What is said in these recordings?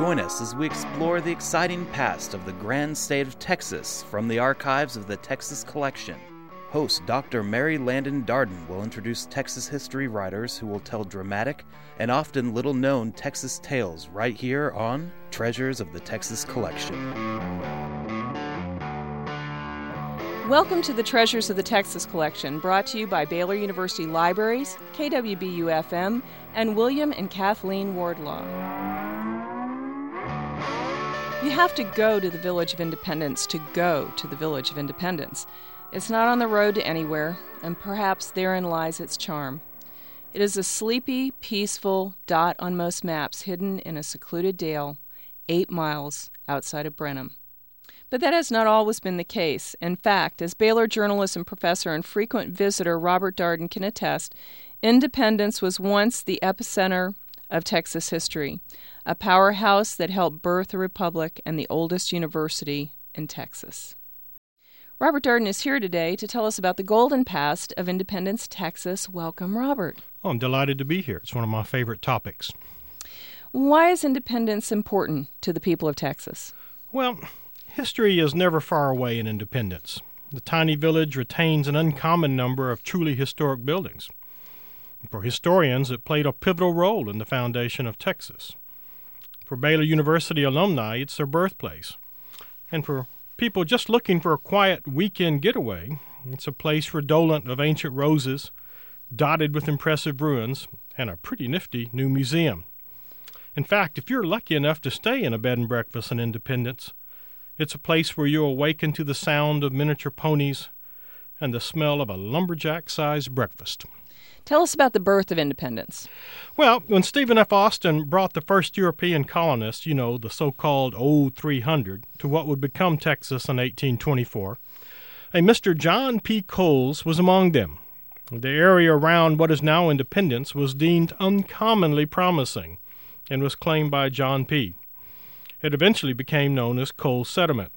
Join us as we explore the exciting past of the grand state of Texas from the archives of the Texas Collection. Host Dr. Mary Landon Darden will introduce Texas history writers who will tell dramatic and often little known Texas tales right here on Treasures of the Texas Collection. Welcome to the Treasures of the Texas Collection, brought to you by Baylor University Libraries, KWBU FM, and William and Kathleen Wardlaw. You have to go to the Village of Independence to go to the Village of Independence. It's not on the road to anywhere, and perhaps therein lies its charm. It is a sleepy, peaceful dot on most maps hidden in a secluded dale eight miles outside of Brenham. But that has not always been the case. In fact, as Baylor journalist and professor and frequent visitor Robert Darden can attest, Independence was once the epicenter of Texas history, a powerhouse that helped birth a republic and the oldest university in Texas. Robert Darden is here today to tell us about the golden past of Independence, Texas. Welcome, Robert. Oh, I'm delighted to be here. It's one of my favorite topics. Why is independence important to the people of Texas? Well, history is never far away in Independence. The tiny village retains an uncommon number of truly historic buildings. For historians, it played a pivotal role in the foundation of Texas. For Baylor University alumni, it's their birthplace. And for people just looking for a quiet weekend getaway, it's a place redolent of ancient roses, dotted with impressive ruins, and a pretty nifty new museum. In fact, if you're lucky enough to stay in a bed and breakfast in Independence, it's a place where you awaken to the sound of miniature ponies and the smell of a lumberjack sized breakfast. Tell us about the birth of independence. Well, when Stephen F. Austin brought the first European colonists, you know, the so called Old 300, to what would become Texas in 1824, a Mr. John P. Coles was among them. The area around what is now Independence was deemed uncommonly promising and was claimed by John P. It eventually became known as Coles Settlement.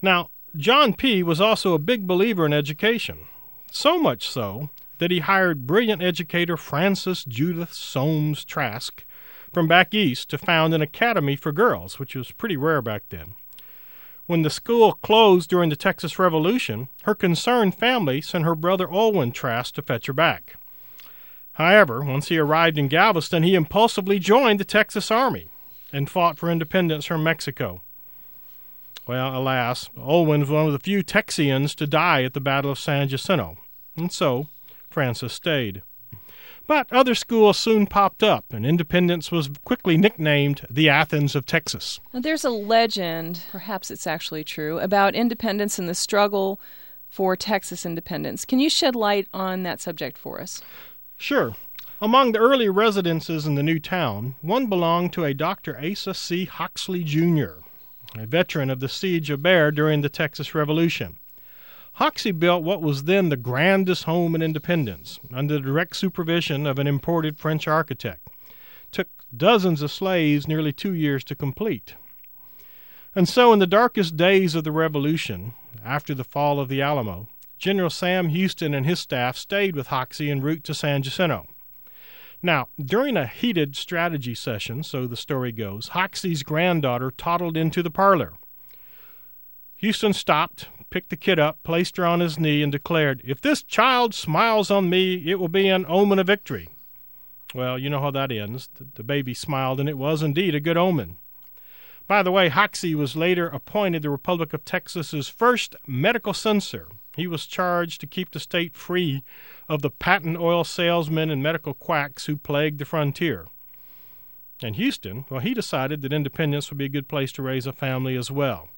Now, John P. was also a big believer in education, so much so that he hired brilliant educator Frances Judith Somes Trask from back east to found an academy for girls, which was pretty rare back then. When the school closed during the Texas Revolution, her concerned family sent her brother Olwin Trask to fetch her back. However, once he arrived in Galveston, he impulsively joined the Texas Army and fought for independence from Mexico. Well, alas, Olwin was one of the few Texians to die at the Battle of San Jacinto, and so Frances stayed. But other schools soon popped up, and Independence was quickly nicknamed the Athens of Texas. There's a legend, perhaps it's actually true, about independence and the struggle for Texas independence. Can you shed light on that subject for us? Sure. Among the early residences in the new town, one belonged to a Dr. Asa C. Hoxey, Jr., a veteran of the siege of Béxar during the Texas Revolution. Hoxey built what was then the grandest home in Independence under the direct supervision of an imported French architect. Took dozens of slaves nearly two years to complete. And so, in the darkest days of the Revolution, after the fall of the Alamo, General Sam Houston and his staff stayed with Hoxey en route to San Jacinto. Now, during a heated strategy session, so the story goes, Hoxey's granddaughter toddled into the parlor. Houston stopped, picked the kid up, placed her on his knee, and declared, If this child smiles on me, it will be an omen of victory. Well, you know how that ends. The baby smiled, and it was indeed a good omen. By the way, Hoxey was later appointed the Republic of Texas's first medical censor. He was charged to keep the state free of the patent oil salesmen and medical quacks who plagued the frontier. And Houston, well, he decided that Independence would be a good place to raise a family as well.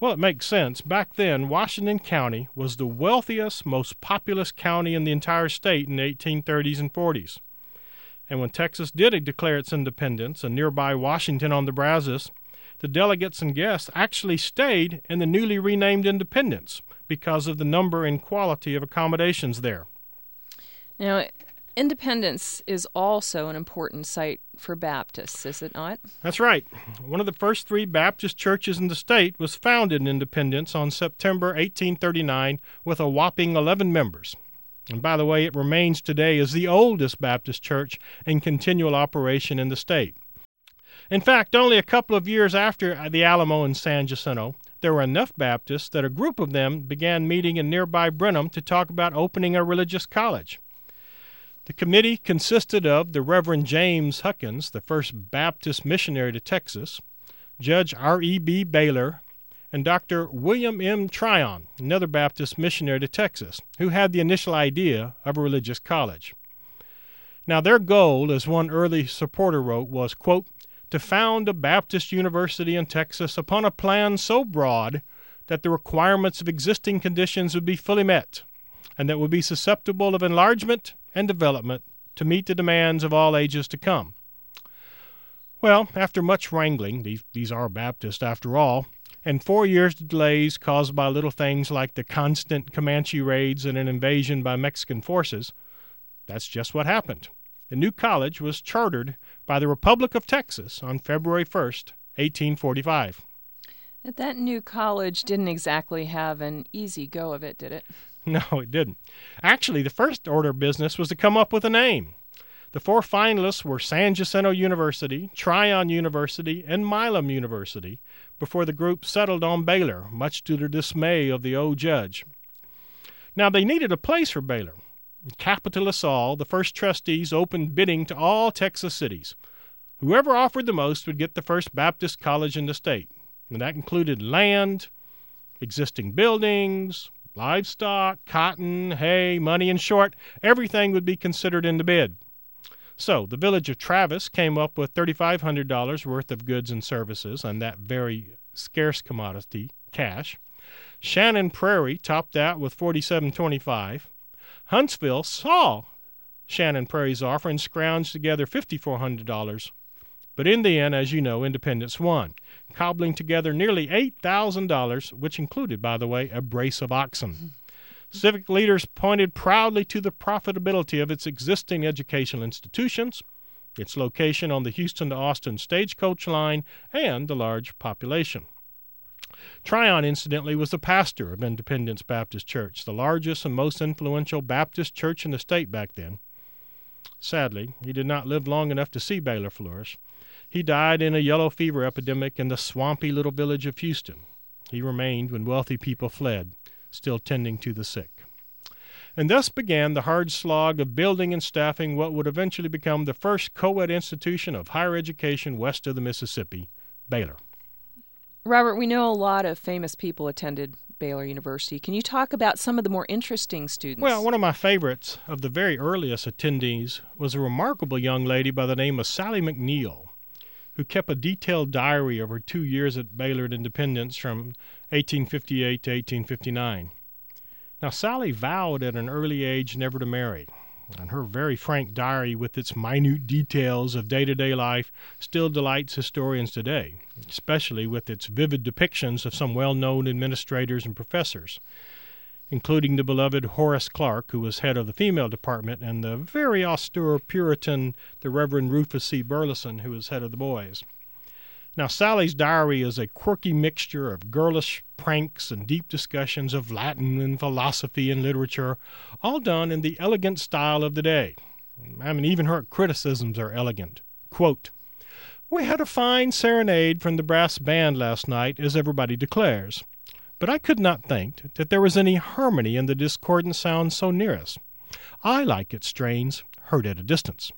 Well, it makes sense. Back then, Washington County was the wealthiest, most populous county in the entire state in the 1830s and 40s. And when Texas did declare its independence, and nearby Washington on the Brazos, the delegates and guests actually stayed in the newly renamed Independence because of the number and quality of accommodations there. Now, Independence is also an important site for Baptists, is it not? That's right. One of the first three Baptist churches in the state was founded in Independence on September 1839 with a whopping 11 members. And by the way, it remains today as the oldest Baptist church in continual operation in the state. In fact, only a couple of years after the Alamo and San Jacinto, there were enough Baptists that a group of them began meeting in nearby Brenham to talk about opening a religious college. The committee consisted of the Reverend James Huckins, the first Baptist missionary to Texas, Judge R.E.B. Baylor, and Dr. William M. Tryon, another Baptist missionary to Texas, who had the initial idea of a religious college. Now, their goal, as one early supporter wrote, was, quote, to found a Baptist university in Texas upon a plan so broad that the requirements of existing conditions would be fully met, and that would be susceptible of enlargement and development to meet the demands of all ages to come. Well, after much wrangling, these, these are Baptists after all, and four years delays caused by little things like the constant Comanche raids and an invasion by Mexican forces, that's just what happened. The new college was chartered by the Republic of Texas on February 1st, 1845. That new college didn't exactly have an easy go of it, did it? No, it didn't. Actually, the first order of business was to come up with a name. The four finalists were San Jacinto University, Tryon University, and Milam University before the group settled on Baylor, much to the dismay of the old judge. Now, they needed a place for Baylor. Capitalists all, the first trustees opened bidding to all Texas cities. Whoever offered the most would get the first Baptist college in the state, and that included land, existing buildings, livestock, cotton, hay, money, in short, everything would be considered in the bid. So the village of Travis came up with $3,500 worth of goods and services on that very scarce commodity, cash. Shannon Prairie topped that with 4725. Huntsville saw Shannon Prairie's offer and scrounged together $5,400. But in the end, as you know, Independence won, cobbling together nearly $8,000, which included, by the way, a brace of oxen. Civic leaders pointed proudly to the profitability of its existing educational institutions, its location on the Houston to Austin stagecoach line, and the large population. Tryon, incidentally, was the pastor of Independence Baptist Church, the largest and most influential Baptist church in the state back then. Sadly, he did not live long enough to see Baylor flourish. He died in a yellow fever epidemic in the swampy little village of Houston. He remained when wealthy people fled, still tending to the sick. And thus began the hard slog of building and staffing what would eventually become the first co ed institution of higher education west of the Mississippi, Baylor. Robert, we know a lot of famous people attended Baylor University. Can you talk about some of the more interesting students? Well, one of my favorites of the very earliest attendees was a remarkable young lady by the name of Sally McNeil, who kept a detailed diary of her two years at Baylor at Independence from 1858 to 1859. Now, Sally vowed at an early age never to marry and her very frank diary with its minute details of day to day life still delights historians today, especially with its vivid depictions of some well known administrators and professors, including the beloved Horace Clark, who was head of the female department, and the very austere Puritan, the Reverend Rufus C. Burleson, who was head of the boys. Now, Sally's diary is a quirky mixture of girlish pranks and deep discussions of Latin and philosophy and literature, all done in the elegant style of the day. I mean, even her criticisms are elegant. Quote, we had a fine serenade from the brass band last night, as everybody declares, but I could not think that there was any harmony in the discordant sounds so near us. I like its strains heard at a distance.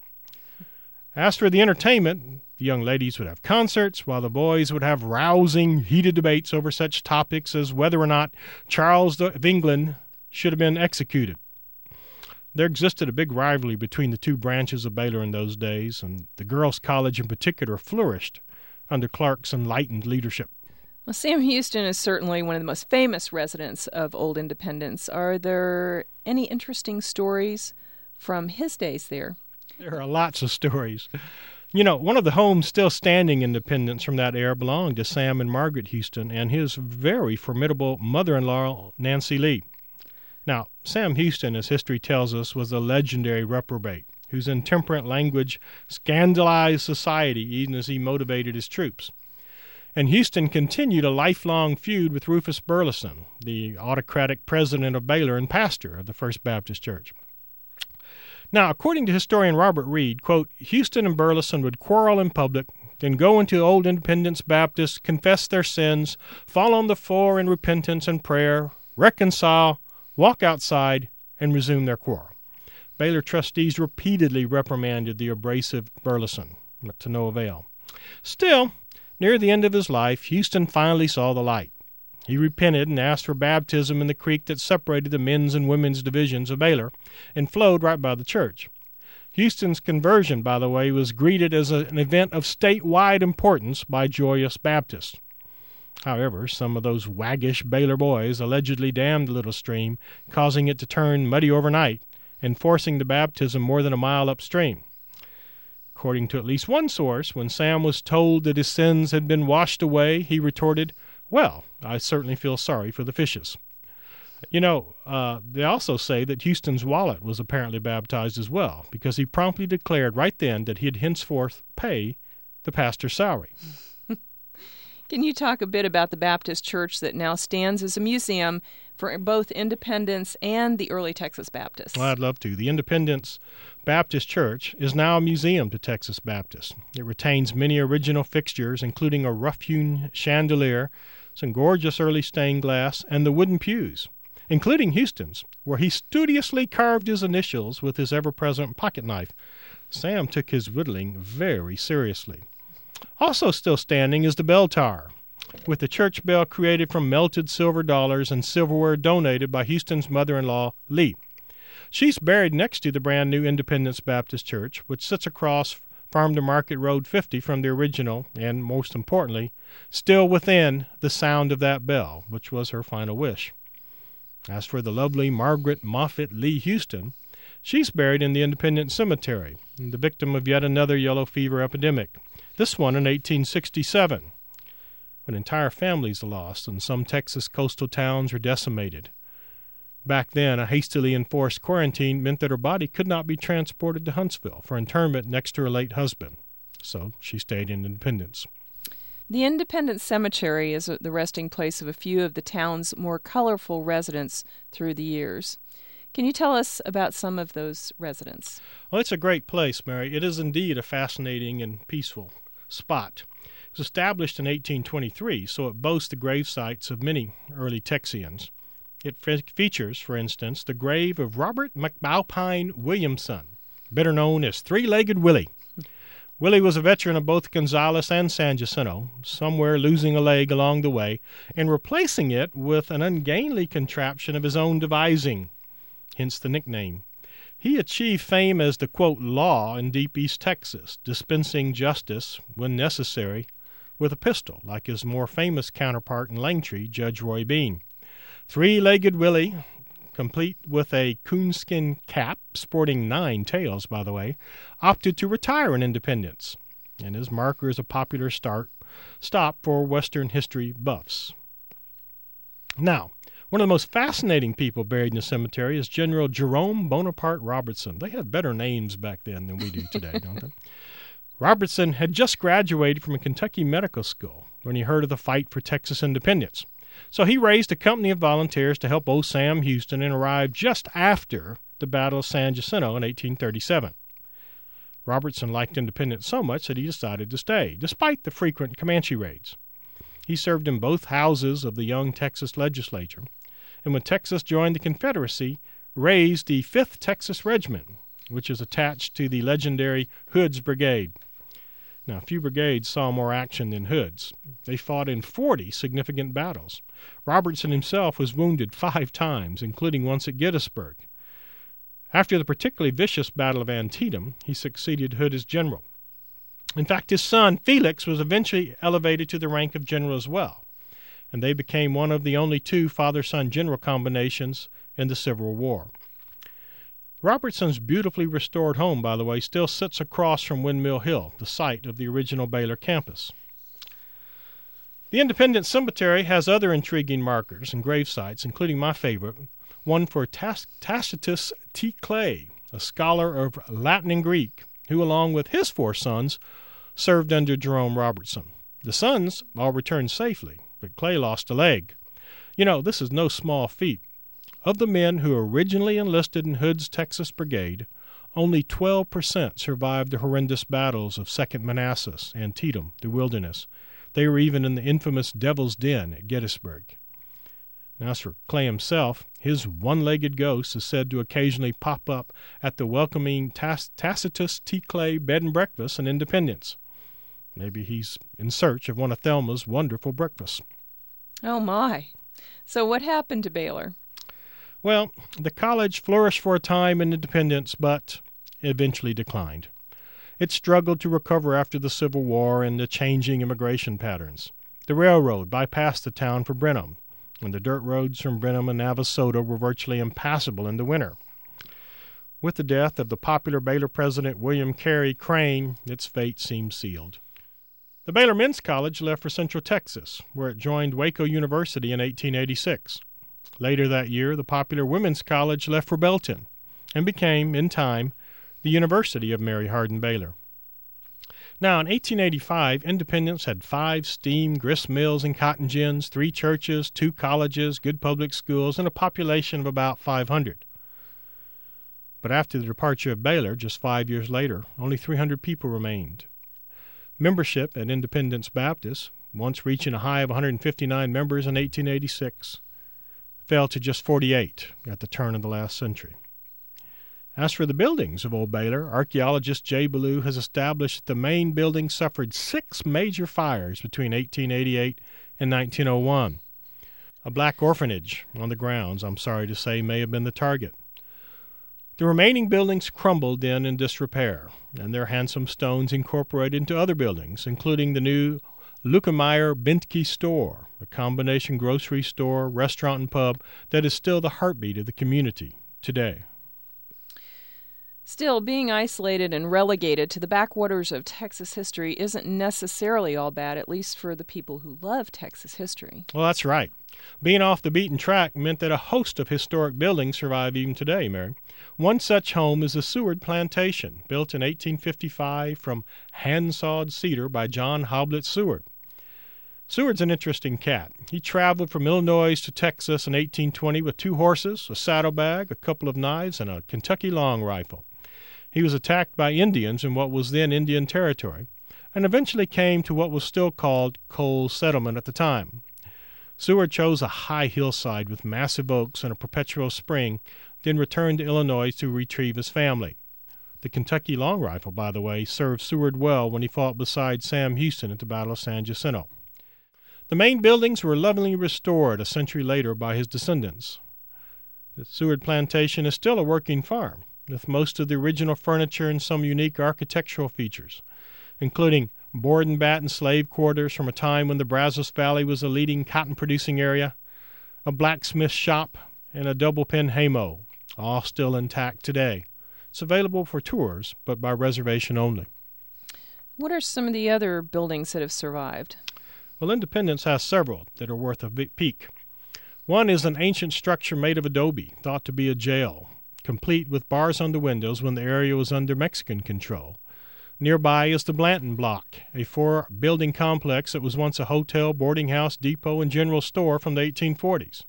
As for the entertainment, the young ladies would have concerts, while the boys would have rousing, heated debates over such topics as whether or not Charles of England should have been executed. There existed a big rivalry between the two branches of Baylor in those days, and the girls' college in particular flourished under Clark's enlightened leadership. Well, Sam Houston is certainly one of the most famous residents of Old Independence. Are there any interesting stories from his days there? There are lots of stories. You know, one of the homes still standing in Independence from that era belonged to Sam and Margaret Houston and his very formidable mother in law, Nancy Lea. Now, Sam Houston, as history tells us, was a legendary reprobate whose intemperate language scandalized society even as he motivated his troops. And Houston continued a lifelong feud with Rufus Burleson, the autocratic president of Baylor and pastor of the First Baptist Church. Now, according to historian Robert Reed, quote, Houston and Burleson would quarrel in public, then go into Old Independence Baptist, confess their sins, fall on the floor in repentance and prayer, reconcile, walk outside, and resume their quarrel. Baylor trustees repeatedly reprimanded the abrasive Burleson, but to no avail. Still, near the end of his life, Houston finally saw the light. He repented and asked for baptism in the creek that separated the men's and women's divisions of Baylor and flowed right by the church. Houston's conversion, by the way, was greeted as an event of statewide importance by joyous Baptists. However, some of those waggish Baylor boys allegedly dammed the little stream, causing it to turn muddy overnight and forcing the baptism more than a mile upstream. According to at least one source, when Sam was told that his sins had been washed away, he retorted, Well, I certainly feel sorry for the fishes. You know, uh, they also say that Houston's wallet was apparently baptized as well, because he promptly declared right then that he'd henceforth pay the pastor's salary. Can you talk a bit about the Baptist church that now stands as a museum for both Independence and the early Texas Baptists? Well, I'd love to. The Independence Baptist Church is now a museum to Texas Baptists. It retains many original fixtures, including a rough hewn chandelier, some gorgeous early stained glass, and the wooden pews including Houston's, where he studiously carved his initials with his ever present pocket knife. Sam took his whittling very seriously. Also still standing is the bell tower, with the church bell created from melted silver dollars and silverware donated by Houston's mother in law, Lea. She's buried next to the brand new Independence Baptist Church, which sits across Farm to Market Road 50 from the original, and most importantly, still within the sound of that bell, which was her final wish. As for the lovely Margaret Moffette Lea Houston, she's buried in the Independence Cemetery, the victim of yet another yellow fever epidemic, this one in 1867, when entire families are lost and some Texas coastal towns are decimated. Back then, a hastily enforced quarantine meant that her body could not be transported to Huntsville for interment next to her late husband, so she stayed in Independence. The Independence Cemetery is the resting place of a few of the town's more colorful residents through the years. Can you tell us about some of those residents? Well, it's a great place, Mary. It is indeed a fascinating and peaceful spot. Was established in 1823, so it boasts the grave sites of many early Texians. It fe- features, for instance, the grave of Robert McAlpine Williamson, better known as Three Legged Willie. Willie was a veteran of both Gonzales and San Jacinto, somewhere losing a leg along the way and replacing it with an ungainly contraption of his own devising, hence the nickname. He achieved fame as the quote, law in deep East Texas, dispensing justice, when necessary, with a pistol, like his more famous counterpart in Langtry, Judge Roy Bean. Three legged Willie complete with a coonskin cap, sporting nine tails, by the way, opted to retire in Independence, and his marker is a popular start stop for Western history buffs. Now, one of the most fascinating people buried in the cemetery is General Jerome Bonaparte Robertson. They had better names back then than we do today, don't they? Robertson had just graduated from a Kentucky medical school when he heard of the fight for Texas independence. So he raised a company of volunteers to help old Sam Houston and arrived just after the Battle of San Jacinto in 1837. Robertson liked independence so much that he decided to stay, despite the frequent Comanche raids. He served in both houses of the young Texas legislature, and when Texas joined the Confederacy, raised the 5th Texas Regiment, which is attached to the legendary Hood's Brigade. Now, few brigades saw more action than Hood's. They fought in 40 significant battles. Robertson himself was wounded five times, including once at Gettysburg. After the particularly vicious Battle of Antietam, he succeeded Hood as general. In fact, his son, Felix, was eventually elevated to the rank of general as well, and they became one of the only two father son general combinations in the Civil War. Robertson's beautifully restored home, by the way, still sits across from Windmill Hill, the site of the original Baylor campus. The Independence Cemetery has other intriguing markers and grave sites, including my favorite, one for Tacitus T. Clay, a scholar of Latin and Greek, who, along with his four sons, served under Jerome Robertson. The sons all returned safely, but Clay lost a leg. You know, this is no small feat of the men who originally enlisted in Hood's Texas Brigade, only 12% survived the horrendous battles of Second Manassas, Antietam, the Wilderness. They were even in the infamous Devil's Den at Gettysburg. Now, as for Clay himself, his one legged ghost is said to occasionally pop up at the welcoming Tacitus T. Clay bed and breakfast in Independence. Maybe he's in search of one of Thelma's wonderful breakfasts. Oh, my. So, what happened to Baylor? Well, the college flourished for a time in independence, but eventually declined. It struggled to recover after the Civil War and the changing immigration patterns. The railroad bypassed the town for Brenham, and the dirt roads from Brenham and Navasota were virtually impassable in the winter. With the death of the popular Baylor president William Carey Crane, its fate seemed sealed. The Baylor Men's College left for Central Texas, where it joined Waco University in 1886. Later that year, the popular Women's College left for Belton and became, in time, the University of Mary Hardin Baylor. Now, in 1885, Independence had five steam grist mills and cotton gins, three churches, two colleges, good public schools, and a population of about 500. But after the departure of Baylor, just five years later, only 300 people remained. Membership at Independence Baptist, once reaching a high of 159 members in 1886, fell to just 48 at the turn of the last century. As for the buildings of Old Baylor, archaeologist Jay Ballou has established that the main building suffered six major fires between 1888 and 1901. A black orphanage on the grounds, I'm sorry to say, may have been the target. The remaining buildings crumbled then in disrepair, and their handsome stones incorporated into other buildings, including the new Lueckemeyer Bentke store, a combination grocery store, restaurant, and pub that is still the heartbeat of the community today. Still, being isolated and relegated to the backwaters of Texas history isn't necessarily all bad, at least for the people who love Texas history. Well, that's right. Being off the beaten track meant that a host of historic buildings survive even today, Mary. One such home is the Seward Plantation, built in 1855 from hand sawed cedar by John Hoblit Seward. Seward's an interesting cat. He traveled from Illinois to Texas in 1820 with two horses, a saddlebag, a couple of knives, and a Kentucky long rifle. He was attacked by Indians in what was then Indian Territory, and eventually came to what was still called Cole's Settlement at the time. Seward chose a high hillside with massive oaks and a perpetual spring, then returned to Illinois to retrieve his family. The Kentucky long rifle, by the way, served Seward well when he fought beside Sam Houston at the Battle of San Jacinto. The main buildings were lovingly restored a century later by his descendants. The Seward plantation is still a working farm, with most of the original furniture and some unique architectural features, including board and batten slave quarters from a time when the Brazos Valley was a leading cotton producing area, a blacksmith shop, and a double pen haymow, all still intact today. It's available for tours, but by reservation only. What are some of the other buildings that have survived? Well, Independence has several that are worth a peek. One is an ancient structure made of adobe, thought to be a jail, complete with bars on the windows when the area was under Mexican control. Nearby is the Blanton Block, a four building complex that was once a hotel, boarding house, depot, and general store from the 1840s.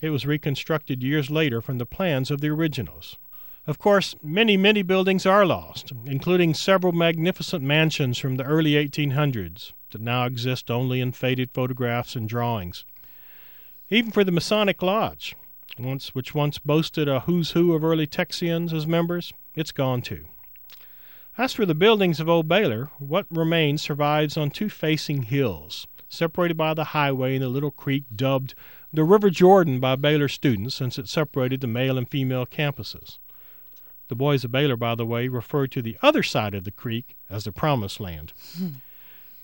It was reconstructed years later from the plans of the originals. Of course, many, many buildings are lost, including several magnificent mansions from the early 1800s that now exist only in faded photographs and drawings. Even for the Masonic Lodge, once, which once boasted a who's who of early Texians as members, it's gone too. As for the buildings of Old Baylor, what remains survives on two facing hills, separated by the highway and the little creek dubbed the River Jordan by Baylor students since it separated the male and female campuses. The boys of Baylor, by the way, refer to the other side of the creek as the Promised Land. Hmm.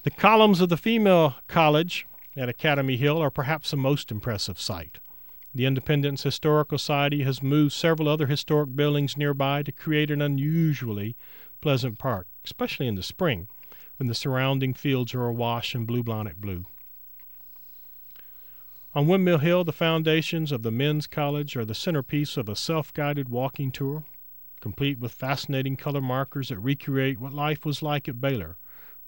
The columns of the female college at Academy Hill are perhaps the most impressive sight. The Independence Historical Society has moved several other historic buildings nearby to create an unusually Pleasant Park, especially in the spring when the surrounding fields are awash in bluebonnet blue. On Windmill Hill, the foundations of the men's college are the centerpiece of a self guided walking tour, complete with fascinating color markers that recreate what life was like at Baylor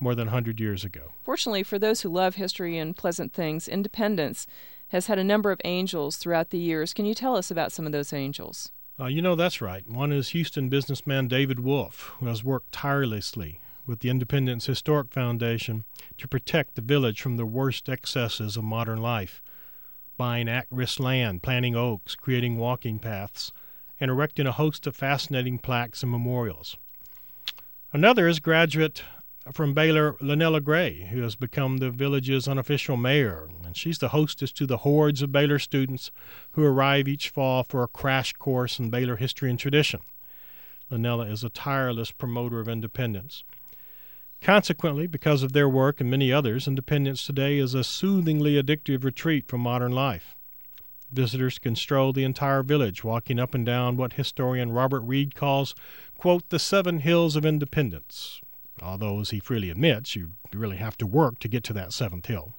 more than a 100 years ago. Fortunately, for those who love history and pleasant things, Independence has had a number of angels throughout the years. Can you tell us about some of those angels? Uh, you know, that's right. One is Houston businessman David Wolfe, who has worked tirelessly with the Independence Historic Foundation to protect the village from the worst excesses of modern life buying at risk land, planting oaks, creating walking paths, and erecting a host of fascinating plaques and memorials. Another is graduate from Baylor, Lynella Gray, who has become the village's unofficial mayor, and she's the hostess to the hordes of Baylor students who arrive each fall for a crash course in Baylor history and tradition. Lynella is a tireless promoter of independence. Consequently, because of their work and many others, Independence today is a soothingly addictive retreat from modern life. Visitors can stroll the entire village, walking up and down what historian Robert Reed calls, quote, the seven hills of independence, although, as he freely admits, you really have to work to get to that seventh hill.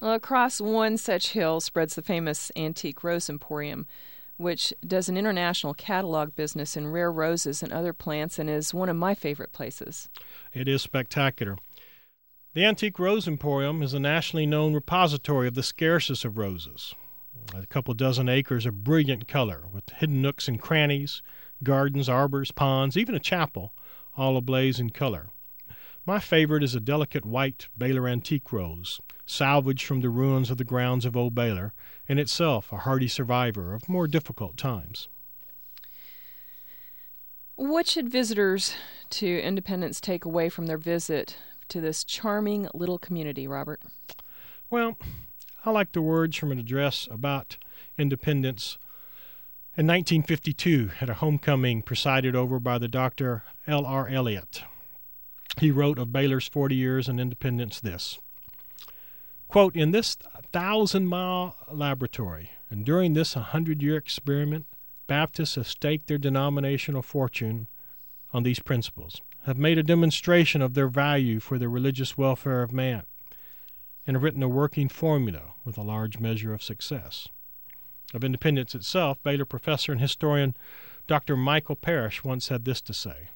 Well, across one such hill spreads the famous Antique Rose Emporium, which does an international catalog business in rare roses and other plants and is one of my favorite places. It is spectacular. The Antique Rose Emporium is a nationally known repository of the scarcest of roses. A couple dozen acres of brilliant color, with hidden nooks and crannies, gardens, arbors, ponds, even a chapel all ablaze in color. My favorite is a delicate white Baylor antique rose, salvaged from the ruins of the grounds of Old Baylor, and itself a hardy survivor of more difficult times. What should visitors to Independence take away from their visit to this charming little community, Robert? Well, I like the words from an address about independence in 1952 at a homecoming presided over by the Dr. L. R. Elliott. He wrote of Baylor's 40 years in independence this quote, In this thousand mile laboratory and during this hundred year experiment, Baptists have staked their denominational fortune on these principles, have made a demonstration of their value for the religious welfare of man, and have written a working formula with a large measure of success of independence itself, Baylor professor and historian Dr. Michael Parrish once had this to say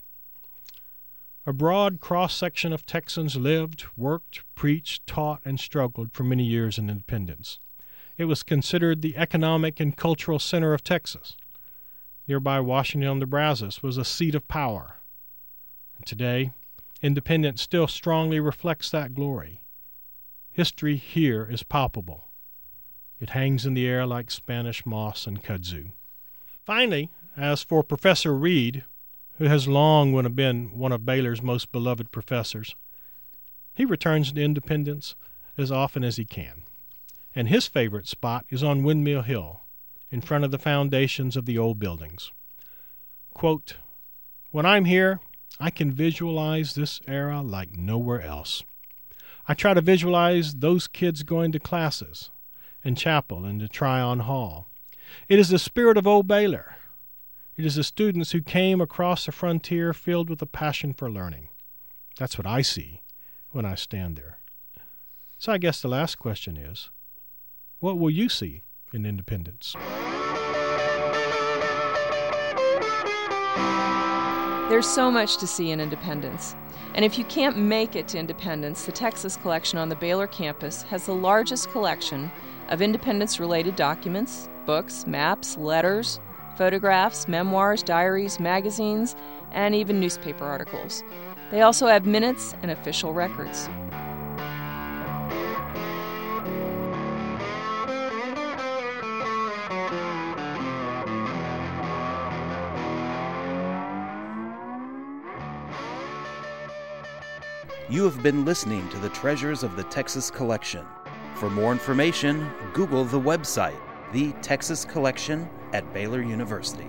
A broad cross section of Texans lived, worked, preached, taught, and struggled for many years in independence. It was considered the economic and cultural center of Texas. Nearby Washington on the Brazos was a seat of power. And today, independence still strongly reflects that glory. History here is palpable. It hangs in the air like Spanish moss and kudzu. Finally, as for Professor Reed, who has long been one of Baylor's most beloved professors, he returns to Independence as often as he can, and his favorite spot is on Windmill Hill, in front of the foundations of the old buildings. Quote, when I'm here, I can visualize this era like nowhere else. I try to visualize those kids going to classes, and chapel and to Tryon Hall. It is the spirit of Old Baylor. It is the students who came across the frontier filled with a passion for learning. That's what I see when I stand there. So I guess the last question is what will you see in independence? There's so much to see in Independence. And if you can't make it to Independence, the Texas Collection on the Baylor campus has the largest collection of independence related documents, books, maps, letters, photographs, memoirs, diaries, magazines, and even newspaper articles. They also have minutes and official records. You have been listening to the Treasures of the Texas Collection. For more information, Google the website, The Texas Collection at Baylor University.